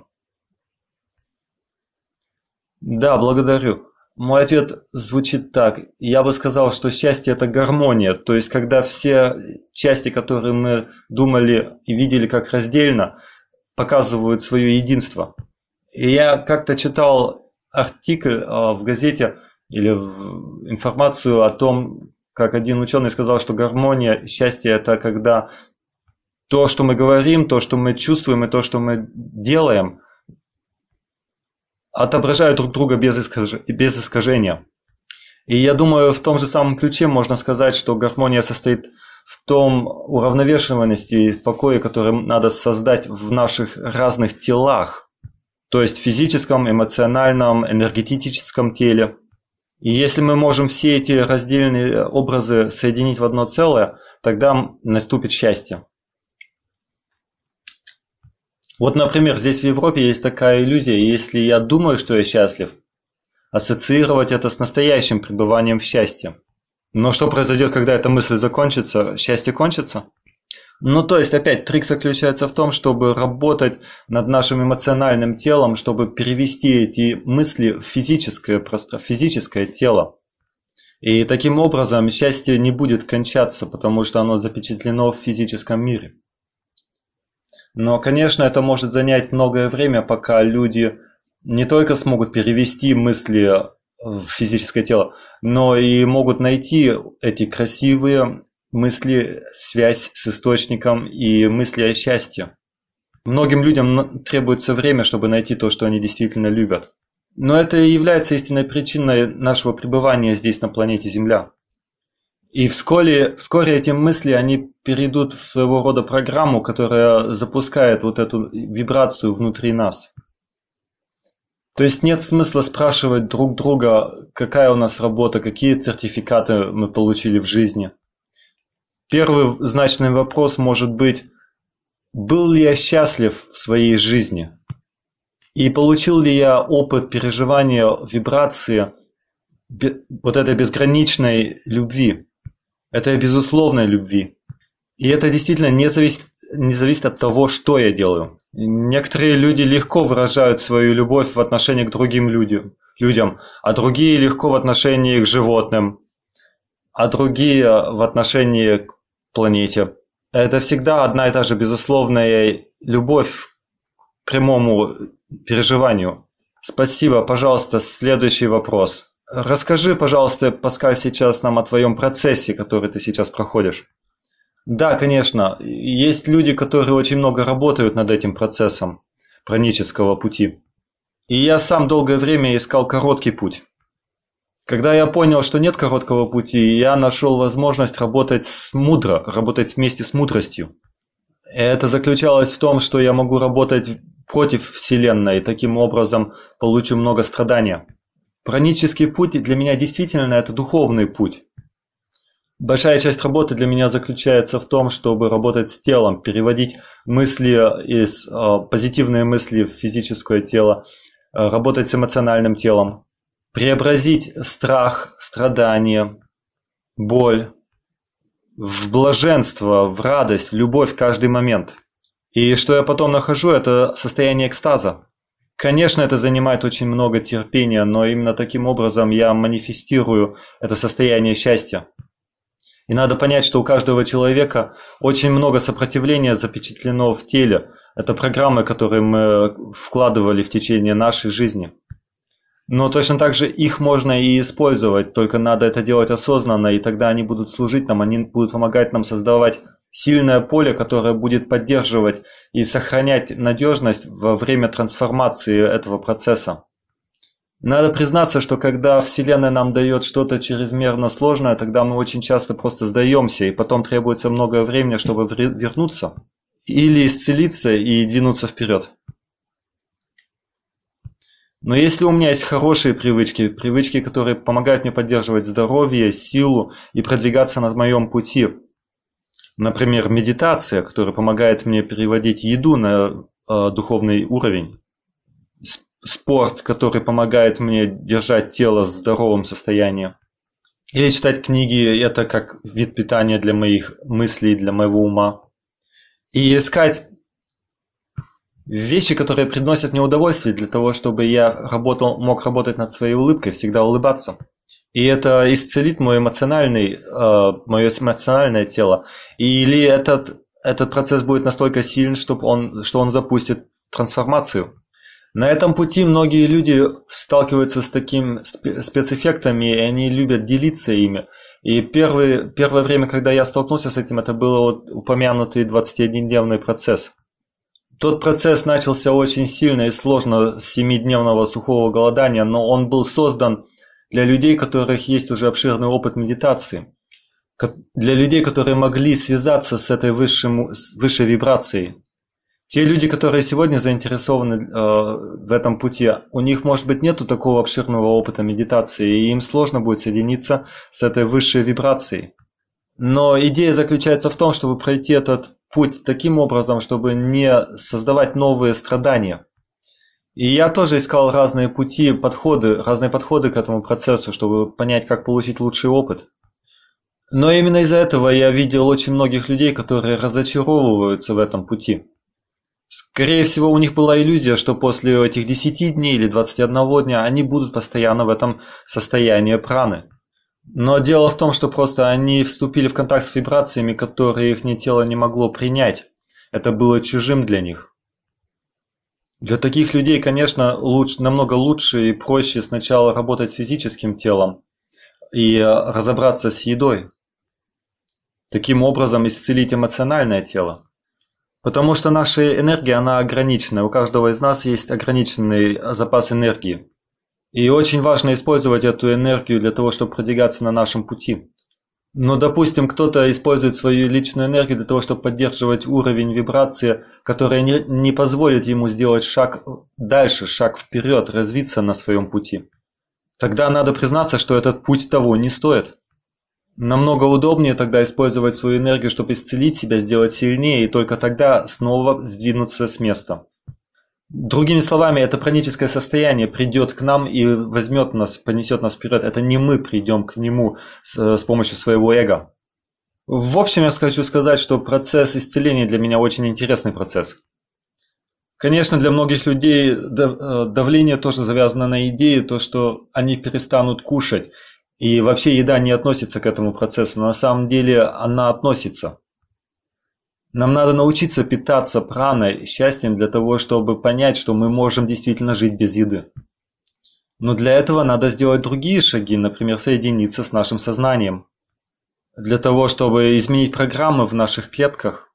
Да, благодарю. Мой ответ звучит так. Я бы сказал, что счастье – это гармония. То есть, когда все части, которые мы думали и видели как раздельно, показывают свое единство. И я как-то читал артикль а, в газете или в информацию о том, как один ученый сказал, что гармония, счастье – это когда то, что мы говорим, то, что мы чувствуем и то, что мы делаем, отображают друг друга без, искаж... без искажения. И я думаю, в том же самом ключе можно сказать, что гармония состоит в том уравновешенности и покое, который надо создать в наших разных телах, то есть физическом, эмоциональном, энергетическом теле. И если мы можем все эти раздельные образы соединить в одно целое, тогда наступит счастье. Вот, например, здесь в Европе есть такая иллюзия, если я думаю, что я счастлив, ассоциировать это с настоящим пребыванием в счастье. Но что произойдет, когда эта мысль закончится? Счастье кончится? Ну, то есть, опять, трик заключается в том, чтобы работать над нашим эмоциональным телом, чтобы перевести эти мысли в физическое, просто физическое тело. И таким образом счастье не будет кончаться, потому что оно запечатлено в физическом мире. Но, конечно, это может занять многое время, пока люди не только смогут перевести мысли в физическое тело, но и могут найти эти красивые мысли, связь с источником и мысли о счастье. Многим людям требуется время, чтобы найти то, что они действительно любят. Но это и является истинной причиной нашего пребывания здесь на планете Земля. И вскоре, вскоре эти мысли, они перейдут в своего рода программу, которая запускает вот эту вибрацию внутри нас. То есть нет смысла спрашивать друг друга, какая у нас работа, какие сертификаты мы получили в жизни. Первый значный вопрос может быть, был ли я счастлив в своей жизни? И получил ли я опыт переживания вибрации вот этой безграничной любви, этой безусловной любви? И это действительно не зависит, не зависит от того, что я делаю. Некоторые люди легко выражают свою любовь в отношении к другим людям, людям, а другие легко в отношении к животным, а другие в отношении к планете. Это всегда одна и та же безусловная любовь к прямому переживанию. Спасибо. Пожалуйста, следующий вопрос. Расскажи, пожалуйста, Паскаль, сейчас нам о твоем процессе, который ты сейчас проходишь. Да, конечно. Есть люди, которые очень много работают над этим процессом пранического пути. И я сам долгое время искал короткий путь. Когда я понял, что нет короткого пути, я нашел возможность работать с мудро, работать вместе с мудростью. Это заключалось в том, что я могу работать против Вселенной, и таким образом получу много страдания. Пранический путь для меня действительно это духовный путь. Большая часть работы для меня заключается в том, чтобы работать с телом, переводить мысли из э, позитивные мысли в физическое тело, э, работать с эмоциональным телом, преобразить страх, страдание, боль в блаженство, в радость, в любовь каждый момент. И что я потом нахожу, это состояние экстаза. Конечно, это занимает очень много терпения, но именно таким образом я манифестирую это состояние счастья. И надо понять, что у каждого человека очень много сопротивления запечатлено в теле. Это программы, которые мы вкладывали в течение нашей жизни. Но точно так же их можно и использовать, только надо это делать осознанно, и тогда они будут служить нам, они будут помогать нам создавать сильное поле, которое будет поддерживать и сохранять надежность во время трансформации этого процесса. Надо признаться, что когда Вселенная нам дает что-то чрезмерно сложное, тогда мы очень часто просто сдаемся, и потом требуется много времени, чтобы вернуться или исцелиться и двинуться вперед. Но если у меня есть хорошие привычки, привычки, которые помогают мне поддерживать здоровье, силу и продвигаться на моем пути, например, медитация, которая помогает мне переводить еду на э, духовный уровень, спорт, который помогает мне держать тело в здоровом состоянии, или читать книги, это как вид питания для моих мыслей, для моего ума. И искать вещи, которые приносят мне удовольствие для того, чтобы я работал, мог работать над своей улыбкой, всегда улыбаться. И это исцелит мой эмоциональный, э, мое эмоциональное тело. Или этот, этот процесс будет настолько силен, чтобы он, что он запустит трансформацию. На этом пути многие люди сталкиваются с такими спецэффектами, и они любят делиться ими. И первый, первое время, когда я столкнулся с этим, это был вот упомянутый 21-дневный процесс. Тот процесс начался очень сильно и сложно с 7-дневного сухого голодания, но он был создан для людей, у которых есть уже обширный опыт медитации. Для людей, которые могли связаться с этой высшим, с высшей вибрацией. Те люди, которые сегодня заинтересованы э, в этом пути, у них, может быть, нету такого обширного опыта медитации, и им сложно будет соединиться с этой высшей вибрацией. Но идея заключается в том, чтобы пройти этот путь таким образом, чтобы не создавать новые страдания. И я тоже искал разные пути, подходы, разные подходы к этому процессу, чтобы понять, как получить лучший опыт. Но именно из-за этого я видел очень многих людей, которые разочаровываются в этом пути. Скорее всего, у них была иллюзия, что после этих 10 дней или 21 дня они будут постоянно в этом состоянии праны. Но дело в том, что просто они вступили в контакт с вибрациями, которые их тело не могло принять. Это было чужим для них. Для таких людей, конечно, лучше, намного лучше и проще сначала работать физическим телом и разобраться с едой. Таким образом исцелить эмоциональное тело. Потому что наша энергия, она ограничена. У каждого из нас есть ограниченный запас энергии. И очень важно использовать эту энергию для того, чтобы продвигаться на нашем пути. Но, допустим, кто-то использует свою личную энергию для того, чтобы поддерживать уровень вибрации, которая не, не позволит ему сделать шаг дальше, шаг вперед, развиться на своем пути. Тогда надо признаться, что этот путь того не стоит. Намного удобнее тогда использовать свою энергию, чтобы исцелить себя, сделать сильнее, и только тогда снова сдвинуться с места. Другими словами, это праническое состояние придет к нам и возьмет нас, понесет нас вперед. Это не мы придем к нему с, с помощью своего эго. В общем, я хочу сказать, что процесс исцеления для меня очень интересный процесс. Конечно, для многих людей э, давление тоже завязано на идее, то, что они перестанут кушать и вообще еда не относится к этому процессу, но на самом деле она относится. Нам надо научиться питаться праной, счастьем для того, чтобы понять, что мы можем действительно жить без еды. Но для этого надо сделать другие шаги, например, соединиться с нашим сознанием. Для того, чтобы изменить программы в наших клетках.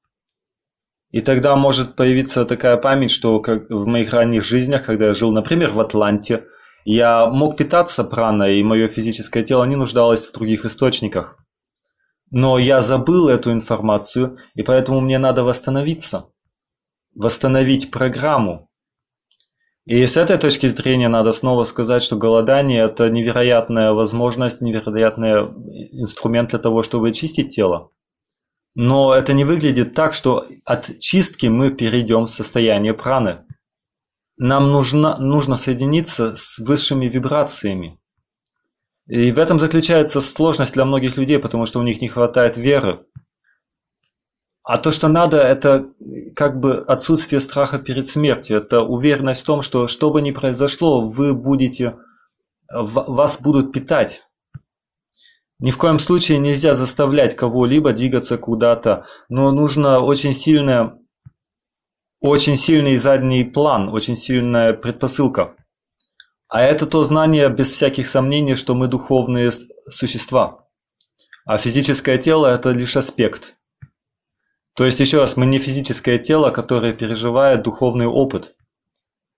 И тогда может появиться такая память, что как в моих ранних жизнях, когда я жил, например, в Атланте – я мог питаться праной, и мое физическое тело не нуждалось в других источниках. Но я забыл эту информацию, и поэтому мне надо восстановиться. Восстановить программу. И с этой точки зрения надо снова сказать, что голодание – это невероятная возможность, невероятный инструмент для того, чтобы очистить тело. Но это не выглядит так, что от чистки мы перейдем в состояние праны нам нужно, нужно соединиться с высшими вибрациями. И в этом заключается сложность для многих людей, потому что у них не хватает веры. А то, что надо, это как бы отсутствие страха перед смертью. Это уверенность в том, что что бы ни произошло, вы будете, вас будут питать. Ни в коем случае нельзя заставлять кого-либо двигаться куда-то, но нужно очень сильное очень сильный задний план, очень сильная предпосылка. А это то знание без всяких сомнений, что мы духовные существа. А физическое тело – это лишь аспект. То есть, еще раз, мы не физическое тело, которое переживает духовный опыт.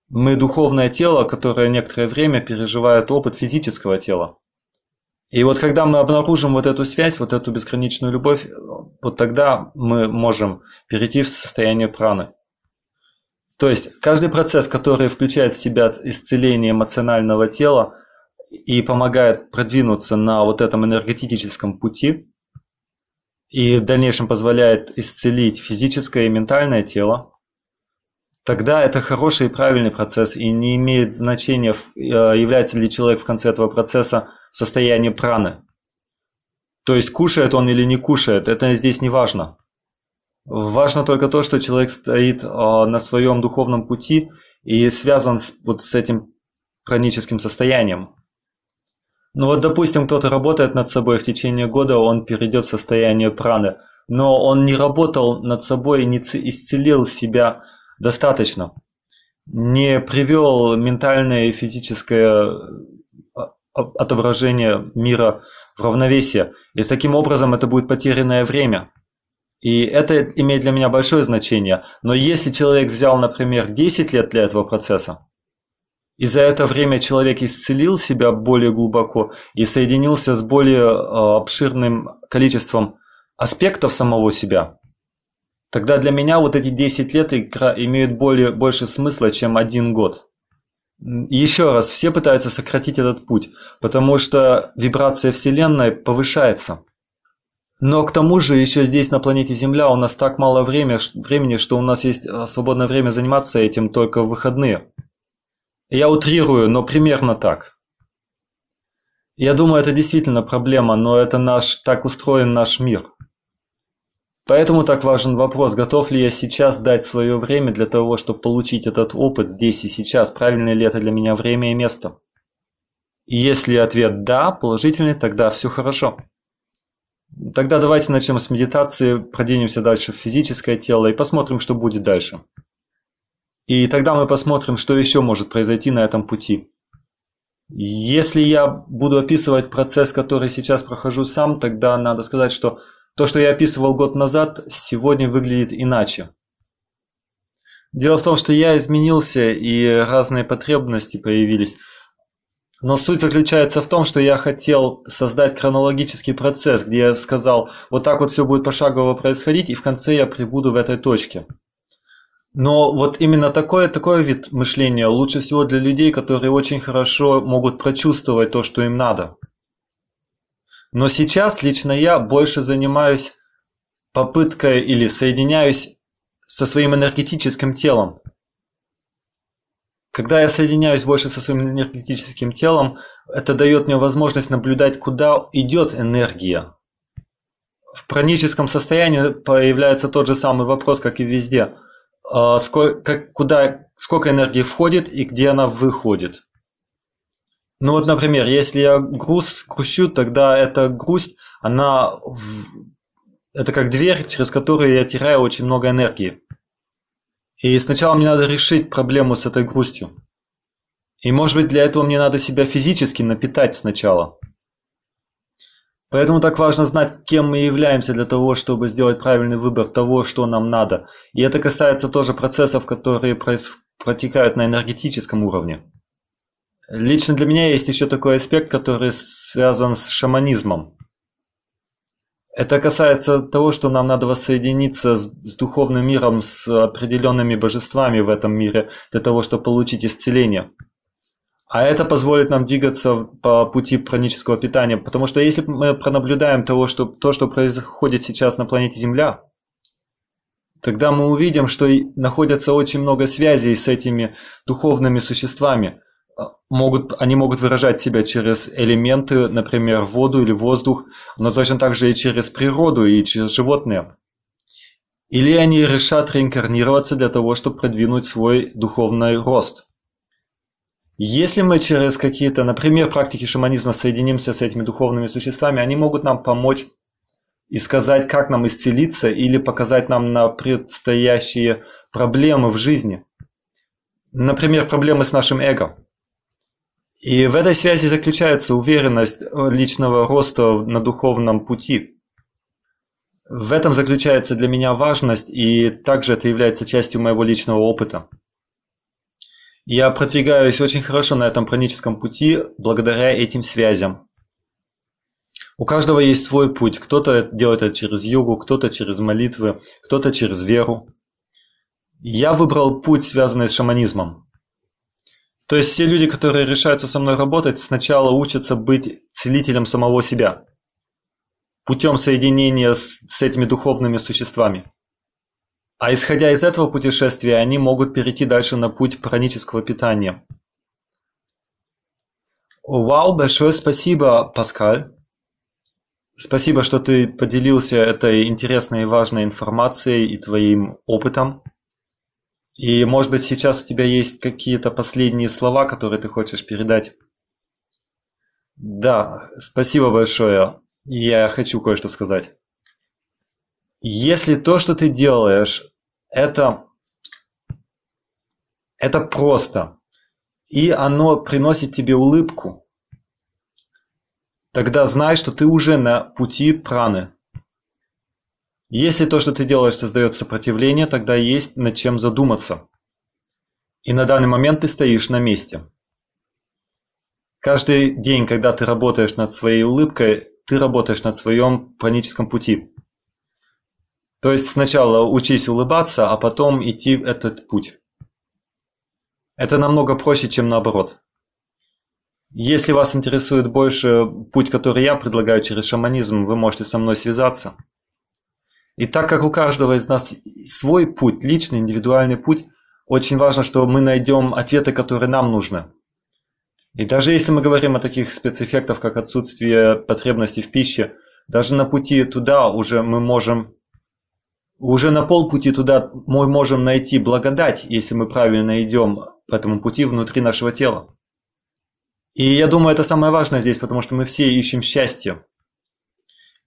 Мы духовное тело, которое некоторое время переживает опыт физического тела. И вот когда мы обнаружим вот эту связь, вот эту безграничную любовь, вот тогда мы можем перейти в состояние праны. То есть каждый процесс, который включает в себя исцеление эмоционального тела и помогает продвинуться на вот этом энергетическом пути, и в дальнейшем позволяет исцелить физическое и ментальное тело, тогда это хороший и правильный процесс, и не имеет значения, э, является ли человек в конце этого процесса в состоянии праны. То есть кушает он или не кушает, это здесь не важно. Важно только то, что человек стоит а, на своем духовном пути и связан с, вот с этим хроническим состоянием. Ну вот, допустим, кто-то работает над собой в течение года, он перейдет в состояние праны, но он не работал над собой не исцелил себя достаточно, не привел ментальное и физическое а, отображение мира в равновесие. И таким образом это будет потерянное время. И это имеет для меня большое значение. Но если человек взял, например, 10 лет для этого процесса, и за это время человек исцелил себя более глубоко и соединился с более э, обширным количеством аспектов самого себя, тогда для меня вот эти 10 лет имеют более, больше смысла, чем один год. Еще раз, все пытаются сократить этот путь, потому что вибрация Вселенной повышается. Но к тому же еще здесь на планете Земля у нас так мало время, времени, что у нас есть а, свободное время заниматься этим только в выходные. Я утрирую, но примерно так. Я думаю, это действительно проблема, но это наш, так устроен наш мир. Поэтому так важен вопрос, готов ли я сейчас дать свое время для того, чтобы получить этот опыт здесь и сейчас, правильное ли это для меня время и место. И если ответ «да», положительный, тогда все хорошо. Тогда давайте начнем с медитации, продвинемся дальше в физическое тело и посмотрим, что будет дальше. И тогда мы посмотрим, что еще может произойти на этом пути. Если я буду описывать процесс, который сейчас прохожу сам, тогда надо сказать, что то, что я описывал год назад, сегодня выглядит иначе. Дело в том, что я изменился и разные потребности появились. Но суть заключается в том, что я хотел создать хронологический процесс, где я сказал, вот так вот все будет пошагово происходить, и в конце я прибуду в этой точке. Но вот именно такой, такой вид мышления лучше всего для людей, которые очень хорошо могут прочувствовать то, что им надо. Но сейчас лично я больше занимаюсь попыткой или соединяюсь со своим энергетическим телом. Когда я соединяюсь больше со своим энергетическим телом, это дает мне возможность наблюдать, куда идет энергия. В праническом состоянии появляется тот же самый вопрос, как и везде. А, сколько, куда, сколько энергии входит и где она выходит. Ну вот, например, если я груз грущу, тогда эта грусть, она это как дверь, через которую я теряю очень много энергии. И сначала мне надо решить проблему с этой грустью. И может быть для этого мне надо себя физически напитать сначала. Поэтому так важно знать, кем мы являемся для того, чтобы сделать правильный выбор того, что нам надо. И это касается тоже процессов, которые протекают на энергетическом уровне. Лично для меня есть еще такой аспект, который связан с шаманизмом. Это касается того, что нам надо воссоединиться с, с духовным миром, с определенными божествами в этом мире, для того, чтобы получить исцеление. А это позволит нам двигаться по пути пранического питания, потому что если мы пронаблюдаем того, что, то, что происходит сейчас на планете Земля, тогда мы увидим, что находятся очень много связей с этими духовными существами – могут, они могут выражать себя через элементы, например, воду или воздух, но точно так же и через природу и через животные. Или они решат реинкарнироваться для того, чтобы продвинуть свой духовный рост. Если мы через какие-то, например, практики шаманизма соединимся с этими духовными существами, они могут нам помочь и сказать, как нам исцелиться, или показать нам на предстоящие проблемы в жизни. Например, проблемы с нашим эго. И в этой связи заключается уверенность личного роста на духовном пути. В этом заключается для меня важность, и также это является частью моего личного опыта. Я продвигаюсь очень хорошо на этом праническом пути благодаря этим связям. У каждого есть свой путь. Кто-то делает это через йогу, кто-то через молитвы, кто-то через веру. Я выбрал путь, связанный с шаманизмом. То есть все люди, которые решаются со мной работать, сначала учатся быть целителем самого себя. Путем соединения с, с этими духовными существами. А исходя из этого путешествия, они могут перейти дальше на путь пранического питания. Вау, большое спасибо, Паскаль. Спасибо, что ты поделился этой интересной и важной информацией и твоим опытом. И, может быть, сейчас у тебя есть какие-то последние слова, которые ты хочешь передать? Да, спасибо большое. Я хочу кое-что сказать. Если то, что ты делаешь, это, это просто, и оно приносит тебе улыбку, тогда знай, что ты уже на пути праны. Если то, что ты делаешь, создает сопротивление, тогда есть над чем задуматься. И на данный момент ты стоишь на месте. Каждый день, когда ты работаешь над своей улыбкой, ты работаешь над своем праническом пути. То есть сначала учись улыбаться, а потом идти этот путь. Это намного проще, чем наоборот. Если вас интересует больше путь, который я предлагаю через шаманизм, вы можете со мной связаться. И так как у каждого из нас свой путь, личный, индивидуальный путь, очень важно, что мы найдем ответы, которые нам нужны. И даже если мы говорим о таких спецэффектах, как отсутствие потребности в пище, даже на пути туда уже мы можем, уже на полпути туда мы можем найти благодать, если мы правильно идем по этому пути внутри нашего тела. И я думаю, это самое важное здесь, потому что мы все ищем счастье.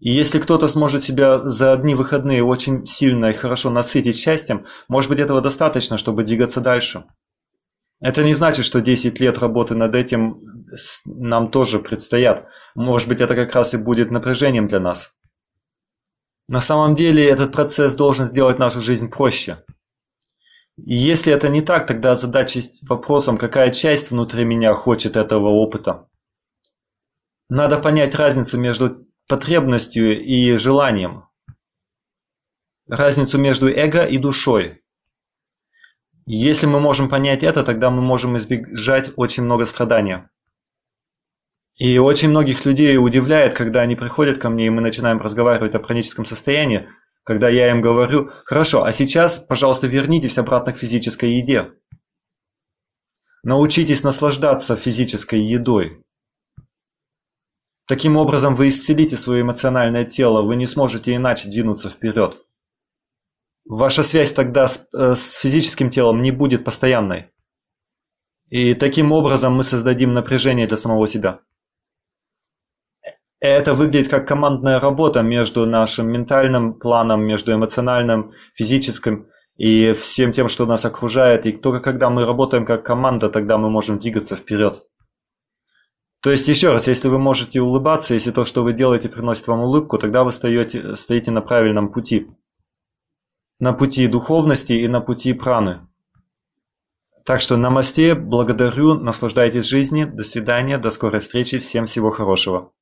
И если кто-то сможет себя за одни выходные очень сильно и хорошо насытить счастьем, может быть этого достаточно, чтобы двигаться дальше. Это не значит, что 10 лет работы над этим нам тоже предстоят. Может быть это как раз и будет напряжением для нас. На самом деле этот процесс должен сделать нашу жизнь проще. И если это не так, тогда задача вопросом, какая часть внутри меня хочет этого опыта. Надо понять разницу между потребностью и желанием. Разницу между эго и душой. Если мы можем понять это, тогда мы можем избежать очень много страдания. И очень многих людей удивляет, когда они приходят ко мне, и мы начинаем разговаривать о хроническом состоянии, когда я им говорю, хорошо, а сейчас, пожалуйста, вернитесь обратно к физической еде. Научитесь наслаждаться физической едой. Таким образом вы исцелите свое эмоциональное тело, вы не сможете иначе двинуться вперед. Ваша связь тогда с, э, с физическим телом не будет постоянной. И таким образом мы создадим напряжение для самого себя. Это выглядит как командная работа между нашим ментальным планом, между эмоциональным, физическим и всем тем, что нас окружает. И только когда мы работаем как команда, тогда мы можем двигаться вперед. То есть, еще раз, если вы можете улыбаться, если то, что вы делаете, приносит вам улыбку, тогда вы стоите, стоите на правильном пути. На пути духовности и на пути праны. Так что намасте, благодарю, наслаждайтесь жизнью, до свидания, до скорой встречи, всем всего хорошего.